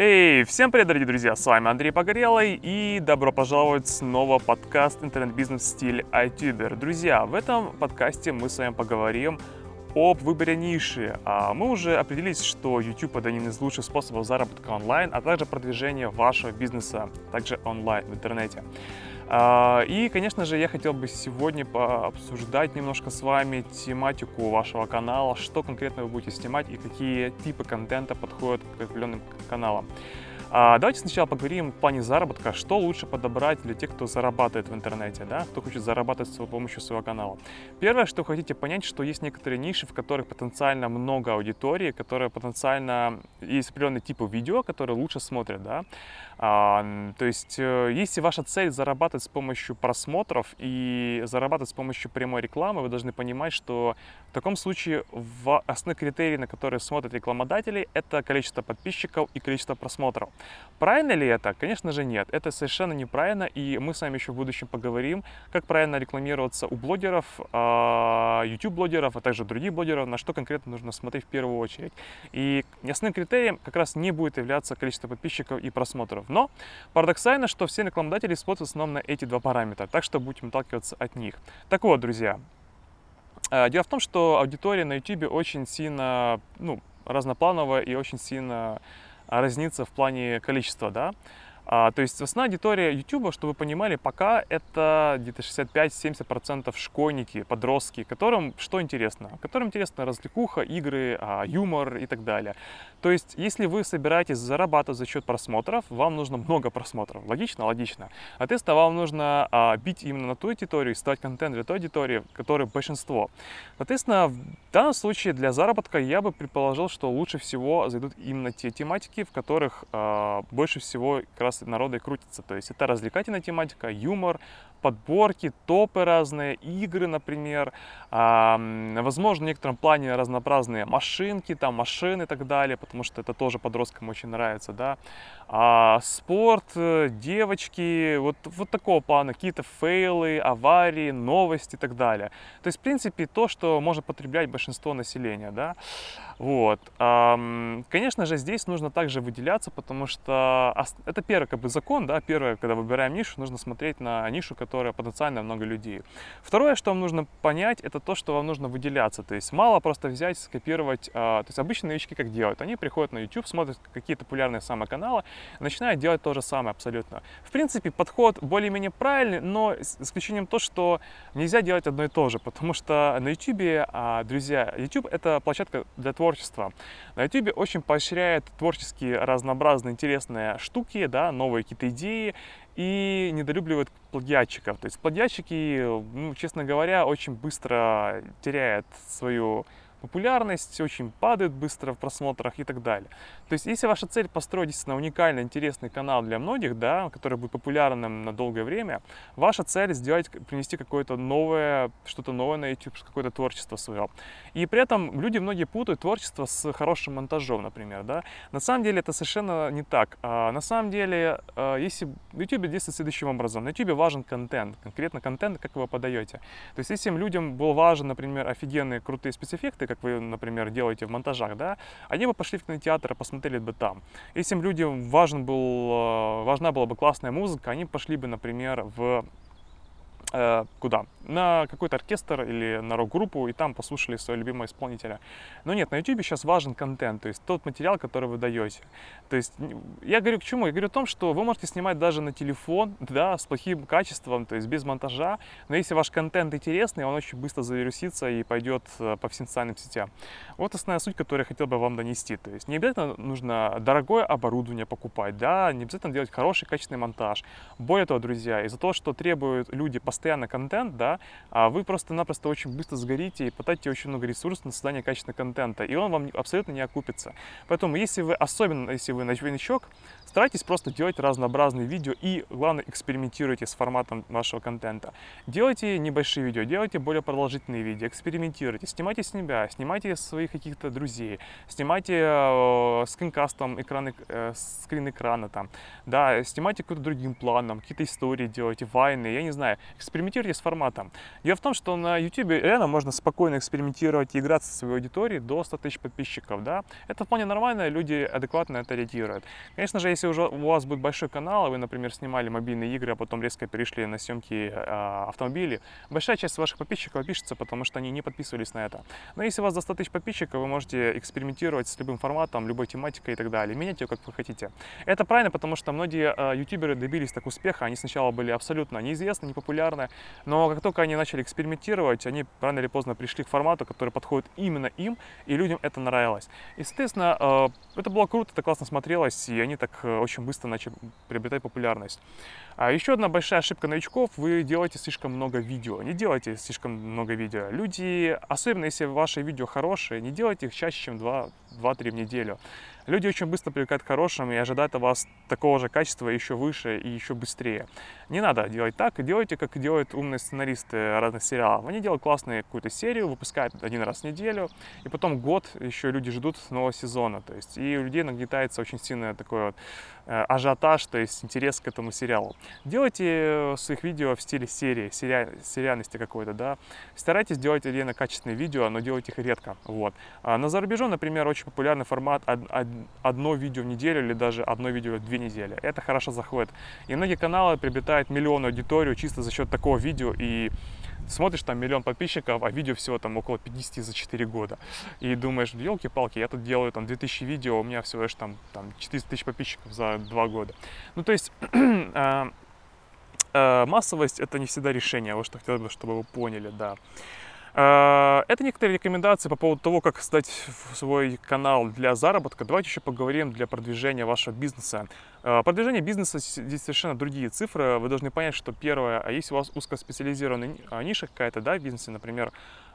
Эй, всем привет, дорогие друзья, с вами Андрей Погорелый и добро пожаловать снова в подкаст «Интернет-бизнес стиле iTuber». Друзья, в этом подкасте мы с вами поговорим об выборе ниши. А мы уже определились, что YouTube это один из лучших способов заработка онлайн, а также продвижения вашего бизнеса также онлайн в интернете. А, и, конечно же, я хотел бы сегодня пообсуждать немножко с вами тематику вашего канала, что конкретно вы будете снимать и какие типы контента подходят к определенным каналам. А давайте сначала поговорим в плане заработка, что лучше подобрать для тех, кто зарабатывает в интернете, да, кто хочет зарабатывать с помощью своего канала. Первое, что хотите понять, что есть некоторые ниши, в которых потенциально много аудитории, которые потенциально есть определенные типы видео, которые лучше смотрят, да. А, то есть, э, если ваша цель зарабатывать с помощью просмотров и зарабатывать с помощью прямой рекламы, вы должны понимать, что в таком случае в основной критерий, на который смотрят рекламодатели, это количество подписчиков и количество просмотров. Правильно ли это? Конечно же нет. Это совершенно неправильно, и мы с вами еще в будущем поговорим, как правильно рекламироваться у блогеров, а, YouTube-блогеров, а также других блогеров, на что конкретно нужно смотреть в первую очередь. И основным критерием как раз не будет являться количество подписчиков и просмотров. Но парадоксально, что все рекламодатели смотрят в основном на эти два параметра, так что будем отталкиваться от них. Так вот, друзья, э, дело в том, что аудитория на YouTube очень сильно ну, разноплановая и очень сильно разнится в плане количества, да. А, то есть основная аудитория YouTube, чтобы вы понимали, пока это где-то 65-70% школьники, подростки, которым что интересно? Которым интересно развлекуха, игры, а, юмор и так далее. То есть если вы собираетесь зарабатывать за счет просмотров, вам нужно много просмотров. Логично? Логично. Соответственно, вам нужно а, бить именно на ту аудиторию, ставить контент для той аудитории, которая большинство. Соответственно, в данном случае для заработка я бы предположил, что лучше всего зайдут именно те тематики, в которых а, больше всего как раз народа и крутится. То есть это развлекательная тематика, юмор, подборки, топы разные, игры, например, возможно, в некотором плане разнообразные машинки, там, машины и так далее, потому что это тоже подросткам очень нравится, да, а, спорт, э, девочки, вот, вот такого плана, какие-то фейлы, аварии, новости и так далее. То есть, в принципе, то, что может потреблять большинство населения, да, вот. Конечно же, здесь нужно также выделяться, потому что это первый как бы закон, да, первое, когда выбираем нишу, нужно смотреть на нишу, которая потенциально много людей. Второе, что вам нужно понять, это то, что вам нужно выделяться. То есть мало просто взять, скопировать. А, то есть обычные новички как делают? Они приходят на YouTube, смотрят какие популярные самые каналы, начинают делать то же самое абсолютно. В принципе, подход более-менее правильный, но с исключением то, что нельзя делать одно и то же, потому что на YouTube, а, друзья, YouTube это площадка для творчества. На YouTube очень поощряет творческие разнообразные интересные штуки, да, новые какие-то идеи, и недолюбливают плагиатчиков. То есть плагиатчики, ну, честно говоря, очень быстро теряют свою популярность очень падает быстро в просмотрах и так далее. То есть, если ваша цель построить действительно уникальный, интересный канал для многих, да, который будет популярным на долгое время, ваша цель сделать, принести какое-то новое, что-то новое на YouTube, какое-то творчество свое. И при этом люди многие путают творчество с хорошим монтажом, например, да. На самом деле это совершенно не так. А, на самом деле, а, если YouTube действует следующим образом. На YouTube важен контент, конкретно контент, как вы его подаете. То есть, если людям был важен, например, офигенные крутые спецэффекты, как вы, например, делаете в монтажах, да, они бы пошли в кинотеатр и посмотрели бы там. Если людям важен был, э, важна была бы классная музыка, они пошли бы, например, в Э, куда? На какой-то оркестр или на рок-группу, и там послушали своего любимого исполнителя. Но нет, на YouTube сейчас важен контент, то есть тот материал, который вы даете. То есть я говорю к чему? Я говорю о том, что вы можете снимать даже на телефон, да, с плохим качеством, то есть без монтажа, но если ваш контент интересный, он очень быстро завирусится и пойдет э, по всем социальным сетям. Вот основная суть, которую я хотел бы вам донести. То есть не обязательно нужно дорогое оборудование покупать, да, не обязательно делать хороший, качественный монтаж. Более того, друзья, из-за того, что требуют люди постоянно постоянно контент, да, а вы просто-напросто очень быстро сгорите и потратите очень много ресурсов на создание качественного контента, и он вам абсолютно не окупится. Поэтому, если вы, особенно если вы новичок, старайтесь просто делать разнообразные видео и, главное, экспериментируйте с форматом вашего контента. Делайте небольшие видео, делайте более продолжительные видео, экспериментируйте, снимайте себя, снимайте своих каких-то друзей, снимайте э, скринкастом экран, э, скрин экрана там, да, снимайте каким-то другим планом, какие-то истории делайте, вайны, я не знаю, экспериментируйте с форматом. Дело в том, что на YouTube реально можно спокойно экспериментировать и играться со своей аудиторией до 100 тысяч подписчиков, да, это вполне нормально, люди адекватно это реагируют. Конечно же, если уже у вас будет большой канал, вы, например, снимали мобильные игры, а потом резко перешли на съемки э, автомобилей, большая часть ваших подписчиков пишется, потому что они не подписывались на это. Но если у вас до 100 тысяч подписчиков, вы можете экспериментировать с любым форматом, любой тематикой и так далее, менять ее как вы хотите. Это правильно, потому что многие э, ютуберы добились так успеха, они сначала были абсолютно неизвестны, непопулярны, но как только они начали экспериментировать, они рано или поздно пришли к формату, который подходит именно им, и людям это нравилось. И, соответственно, э, это было круто, это классно смотрелось, и они так очень быстро начали приобретать популярность. А еще одна большая ошибка новичков, вы делаете слишком много видео. Не делайте слишком много видео. Люди, особенно если ваши видео хорошие, не делайте их чаще, чем 2-3 в неделю. Люди очень быстро привыкают к хорошим и ожидают от вас такого же качества еще выше и еще быстрее. Не надо делать так, делайте, как делают умные сценаристы разных сериалов. Они делают классную какую-то серию, выпускают один раз в неделю, и потом год еще люди ждут нового сезона. То есть, и у людей нагнетается очень сильный такой вот ажиотаж, то есть интерес к этому сериалу. Делайте э, своих видео в стиле серии, серия, сериальности какой-то, да. Старайтесь делать отдельно качественные видео, но делайте их редко. Вот. А на зарубежу, например, очень популярный формат одно видео в неделю или даже одно видео в две недели. Это хорошо заходит. И многие каналы приобретают миллионную аудиторию чисто за счет такого видео и смотришь там миллион подписчиков, а видео всего там около 50 за 4 года. И думаешь, елки-палки, я тут делаю там 2000 видео, у меня всего лишь там, там 400 тысяч подписчиков за 2 года. Ну, то есть а, а, массовость это не всегда решение, вот что хотелось бы, чтобы вы поняли, да. А, это некоторые рекомендации по поводу того, как создать свой канал для заработка. Давайте еще поговорим для продвижения вашего бизнеса. А, продвижение бизнеса здесь совершенно другие цифры. Вы должны понять, что первое, а если у вас узкоспециализированная ниша какая-то, да, в бизнесе, например,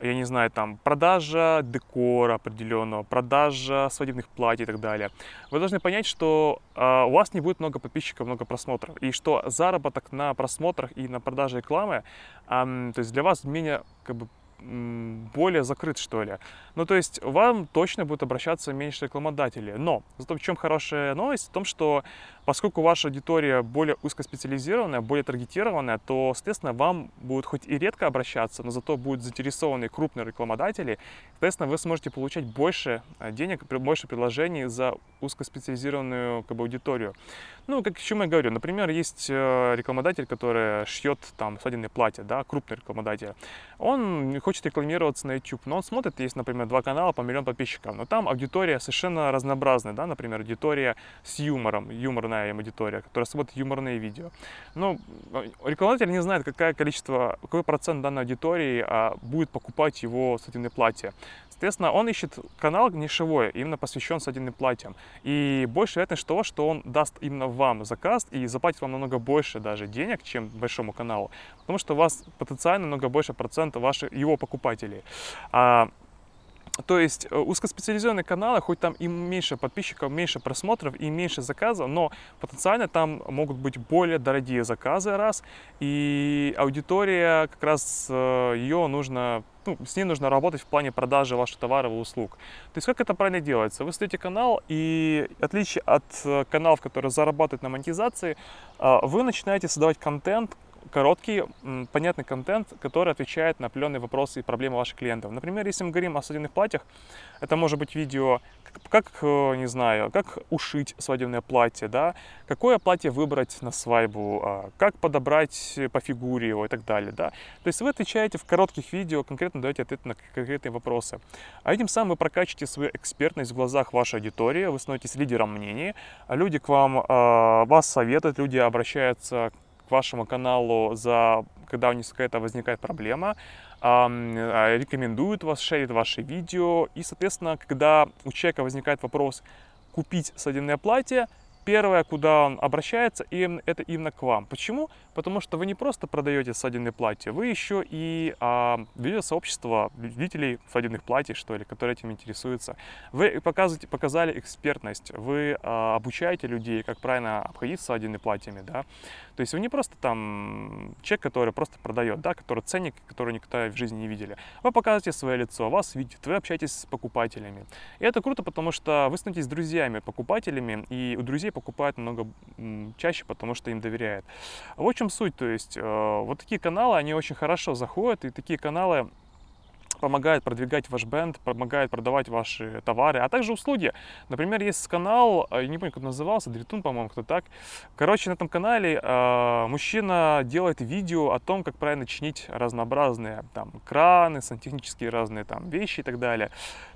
я не знаю, там, продажа декора определенного, продажа свадебных платьев и так далее. Вы должны понять, что э, у вас не будет много подписчиков, много просмотров, и что заработок на просмотрах и на продаже рекламы, э, то есть для вас менее, как бы, более закрыт, что ли. Ну, то есть вам точно будет обращаться меньше рекламодателей. Но зато в чем хорошая новость? В том, что поскольку ваша аудитория более узкоспециализированная, более таргетированная, то, соответственно, вам будут хоть и редко обращаться, но зато будут заинтересованы крупные рекламодатели. Соответственно, вы сможете получать больше э, денег, больше предложений за узкоспециализированную как бы, аудиторию. Ну, как чему я говорю, например, есть э, рекламодатель, который шьет там свадебные платья, да, крупный рекламодатель. Он хочет рекламироваться на YouTube, но он смотрит, есть, например, два канала по миллион подписчиков, но там аудитория совершенно разнообразная, да, например, аудитория с юмором, юморная аудитория, которая смотрит юморные видео. Но э, рекламодатель не знает, какое количество, какой процент данной аудитории а, будет покупать его свадебные платья. Соответственно, он ищет канал нишевой, именно посвящен свадебным платьям. И больше вероятность того, что он даст именно вам заказ и заплатит вам намного больше даже денег, чем большому каналу. Потому что у вас потенциально намного больше процента ваших его покупателей. А, то есть э, узкоспециализированные каналы, хоть там и меньше подписчиков, меньше просмотров и меньше заказов, но потенциально там могут быть более дорогие заказы раз, и аудитория как раз э, ее нужно ну, с ней нужно работать в плане продажи ваших товаров и услуг. То есть как это правильно делается? Вы создаете канал, и в отличие от э, каналов, которые зарабатывают на монетизации, вы начинаете создавать контент, короткий, понятный контент, который отвечает на определенные вопросы и проблемы ваших клиентов. Например, если мы говорим о свадебных платьях, это может быть видео, как, э, не знаю, как ушить свадебное платье, да, какое платье выбрать на свадьбу, а, как подобрать по фигуре его и так далее, да. То есть вы отвечаете в коротких видео, конкретно даете ответ на конкретные вопросы. А этим самым вы прокачиваете свою экспертность в глазах вашей аудитории, вы становитесь лидером мнений, люди к вам, а, вас советуют, люди обращаются к вашему каналу, за, когда у них какая-то возникает проблема, а, рекомендуют вас, шерят ваши видео. И, соответственно, когда у человека возникает вопрос купить свадебное платье, первое, куда он обращается, и это именно к вам. Почему? Потому что вы не просто продаете свадебные платья, вы еще и а, ведете сообщество любителей свадебных платьев, что ли, которые этим интересуются. Вы показываете, показали экспертность, вы а, обучаете людей, как правильно обходиться свадебными платьями, да. То есть вы не просто там человек, который просто продает, да, который ценник, который никогда в жизни не видели. Вы показываете свое лицо, вас видят, вы общаетесь с покупателями. И это круто, потому что вы становитесь друзьями, покупателями, и у друзей покупают намного чаще, потому что им доверяют. В чем суть? То есть э, вот такие каналы, они очень хорошо заходят, и такие каналы помогает продвигать ваш бренд, помогает продавать ваши товары, а также услуги. Например, есть канал, э, я не помню, как он назывался, Дритун, по-моему, кто так. Короче, на этом канале э, мужчина делает видео о том, как правильно чинить разнообразные там краны, сантехнические разные там вещи и так далее.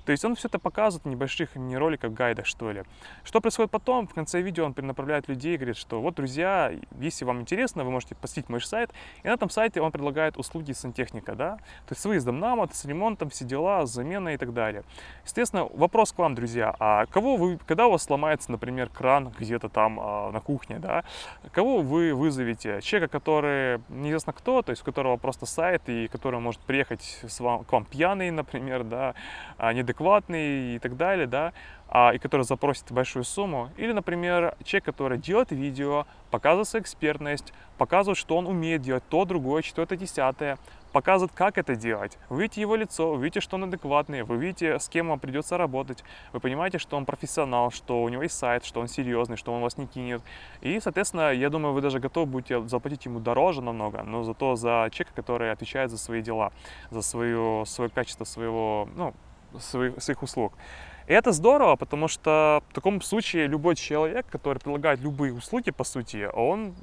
То есть он все это показывает в небольших мини-роликах, гайдах, что ли. Что происходит потом? В конце видео он перенаправляет людей и говорит, что вот, друзья, если вам интересно, вы можете посетить мой сайт. И на этом сайте он предлагает услуги сантехника, да, то есть с выездом на мод, с ремонтом, все дела, с заменой и так далее. Естественно, вопрос к вам, друзья, а кого вы, когда у вас сломается, например, кран где-то там а, на кухне, да, кого вы вызовете? Человека, который неизвестно кто, то есть у которого просто сайт и который может приехать с вам, к вам пьяный, например, да, а, не адекватный и так далее, да, и который запросит большую сумму. Или, например, человек, который делает видео, показывает свою экспертность, показывает, что он умеет делать то, другое, четвертое, десятое, показывает, как это делать. Вы видите его лицо, вы видите, что он адекватный, вы видите, с кем вам придется работать, вы понимаете, что он профессионал, что у него есть сайт, что он серьезный, что он вас не кинет. И, соответственно, я думаю, вы даже готовы будете заплатить ему дороже намного, но зато за человека, который отвечает за свои дела, за свое, свое качество своего, ну, своих, своих услуг. И это здорово, потому что в таком случае любой человек, который предлагает любые услуги, по сути, он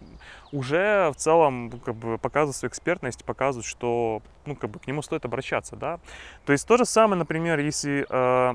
уже в целом как бы, показывает свою экспертность, показывает, что ну, как бы, к нему стоит обращаться. Да? То есть то же самое, например, если э,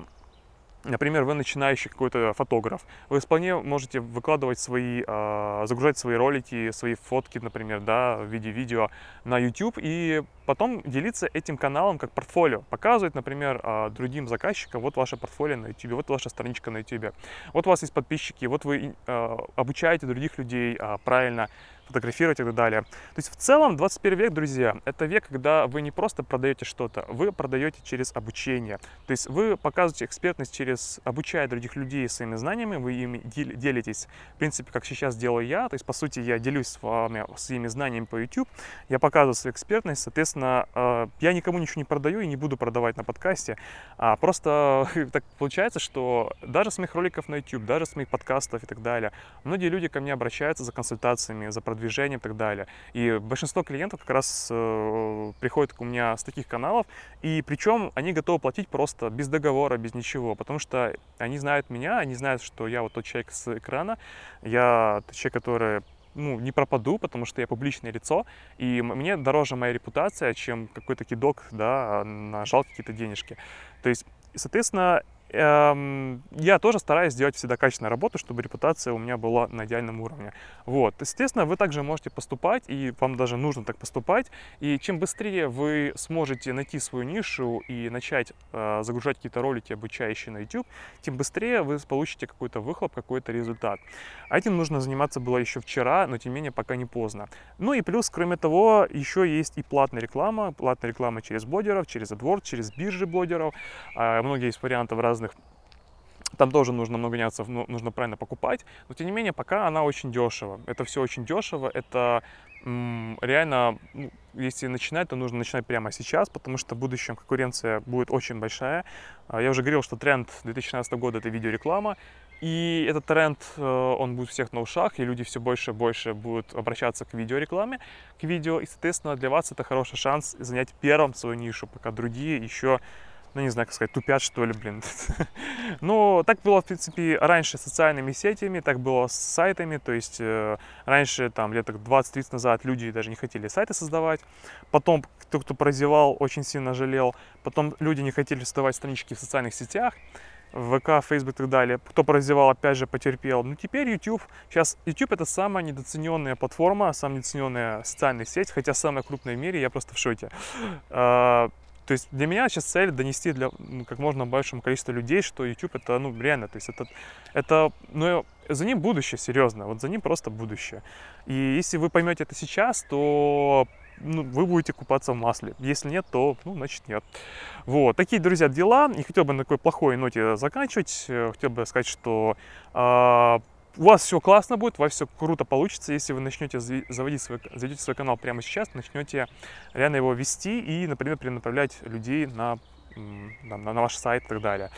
Например, вы начинающий какой-то фотограф. Вы вполне можете выкладывать свои, э, загружать свои ролики, свои фотки, например, да, в виде видео на YouTube и потом делиться этим каналом как портфолио. Показывать, например, э, другим заказчикам, вот ваше портфолио на YouTube, вот ваша страничка на YouTube. Вот у вас есть подписчики, вот вы э, обучаете других людей правильно фотографировать и так далее. То есть в целом 21 век, друзья, это век, когда вы не просто продаете что-то, вы продаете через обучение. То есть вы показываете экспертность через обучая других людей своими знаниями, вы ими делитесь, в принципе, как сейчас делаю я. То есть, по сути, я делюсь с вами своими знаниями по YouTube, я показываю свою экспертность, соответственно, э, я никому ничего не продаю и не буду продавать на подкасте, а просто так получается, что даже с моих роликов на YouTube, даже с моих подкастов и так далее, многие люди ко мне обращаются за консультациями, за продвижением и так далее. И большинство клиентов как раз э, приходят у меня с таких каналов, и причем они готовы платить просто без договора, без ничего, потому что они знают меня, они знают, что я вот тот человек с экрана, я тот человек, который ну, не пропаду, потому что я публичное лицо, и мне дороже моя репутация, чем какой-то кидок, да, на жалкие какие-то денежки. То есть, соответственно, я тоже стараюсь сделать всегда качественную работу, чтобы репутация у меня была на идеальном уровне. Вот, естественно, вы также можете поступать, и вам даже нужно так поступать, и чем быстрее вы сможете найти свою нишу и начать э, загружать какие-то ролики, обучающие на YouTube, тем быстрее вы получите какой-то выхлоп, какой-то результат. А этим нужно заниматься было еще вчера, но тем не менее пока не поздно. Ну и плюс, кроме того, еще есть и платная реклама, платная реклама через блогеров, через AdWords, через биржи блогеров, э, многие есть вариантов разных разных там тоже нужно много нюансов, ну, нужно правильно покупать. Но тем не менее, пока она очень дешево. Это все очень дешево. Это реально, ну, если начинать, то нужно начинать прямо сейчас, потому что в будущем конкуренция будет очень большая. А, я уже говорил, что тренд 2016 года это видеореклама. И этот тренд, э, он будет всех на ушах, и люди все больше и больше будут обращаться к видеорекламе, к видео. И, соответственно, для вас это хороший шанс занять первым свою нишу, пока другие еще ну не знаю, как сказать, тупят что ли, блин. Но так было, в принципе, раньше с социальными сетями, так было с сайтами, то есть э, раньше, там, лет 20-30 назад люди даже не хотели сайты создавать, потом кто, кто прозевал, очень сильно жалел, потом люди не хотели создавать странички в социальных сетях, ВК, Facebook и так далее. Кто прозевал, опять же, потерпел. Ну, теперь YouTube. Сейчас YouTube это самая недооцененная платформа, самая недооцененная социальная сеть, хотя самая крупная в мире, я просто в шоке. То есть для меня сейчас цель донести для ну, как можно большему количеству людей, что YouTube это, ну, реально, то есть это, это, ну, за ним будущее, серьезно, вот за ним просто будущее. И если вы поймете это сейчас, то ну, вы будете купаться в масле. Если нет, то, ну, значит, нет. Вот, такие, друзья, дела. Не хотел бы на такой плохой ноте заканчивать. Э, хотел бы сказать, что э, у вас все классно будет, у вас все круто получится, если вы начнете заводить свой, заведете свой канал прямо сейчас, начнете реально его вести и, например, перенаправлять людей на, на, на ваш сайт и так далее.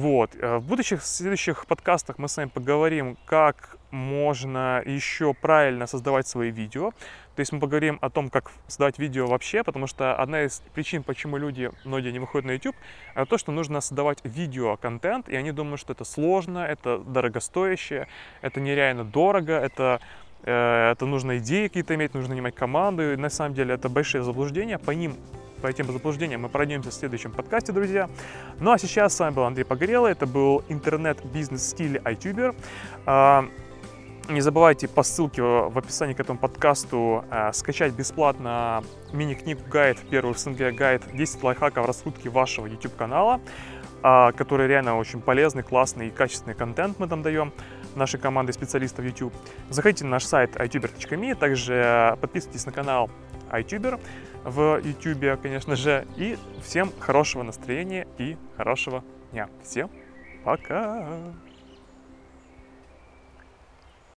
Вот. Э, в будущих, следующих подкастах мы с вами поговорим, как можно еще правильно создавать свои видео. То есть мы поговорим о том, как создавать видео вообще, потому что одна из причин, почему люди, многие не выходят на YouTube, это то, что нужно создавать видео-контент, и они думают, что это сложно, это дорогостоящее, это нереально дорого, это э, это нужно идеи какие-то иметь, нужно нанимать команду. И на самом деле это большие заблуждения. По ним по этим заблуждениям мы пройдемся в следующем подкасте, друзья. Ну а сейчас с вами был Андрей Погорелый, это был интернет-бизнес стиле iTuber. А, не забывайте по ссылке в описании к этому подкасту э, скачать бесплатно мини-книгу гайд, первый в СНГ гайд 10 лайфхаков раскрутки вашего YouTube канала, э, который реально очень полезный, классный и качественный контент мы там даем нашей команды специалистов YouTube. Заходите на наш сайт ituber.me, также подписывайтесь на канал iTuber в YouTube, конечно же. И всем хорошего настроения и хорошего дня. Всем пока!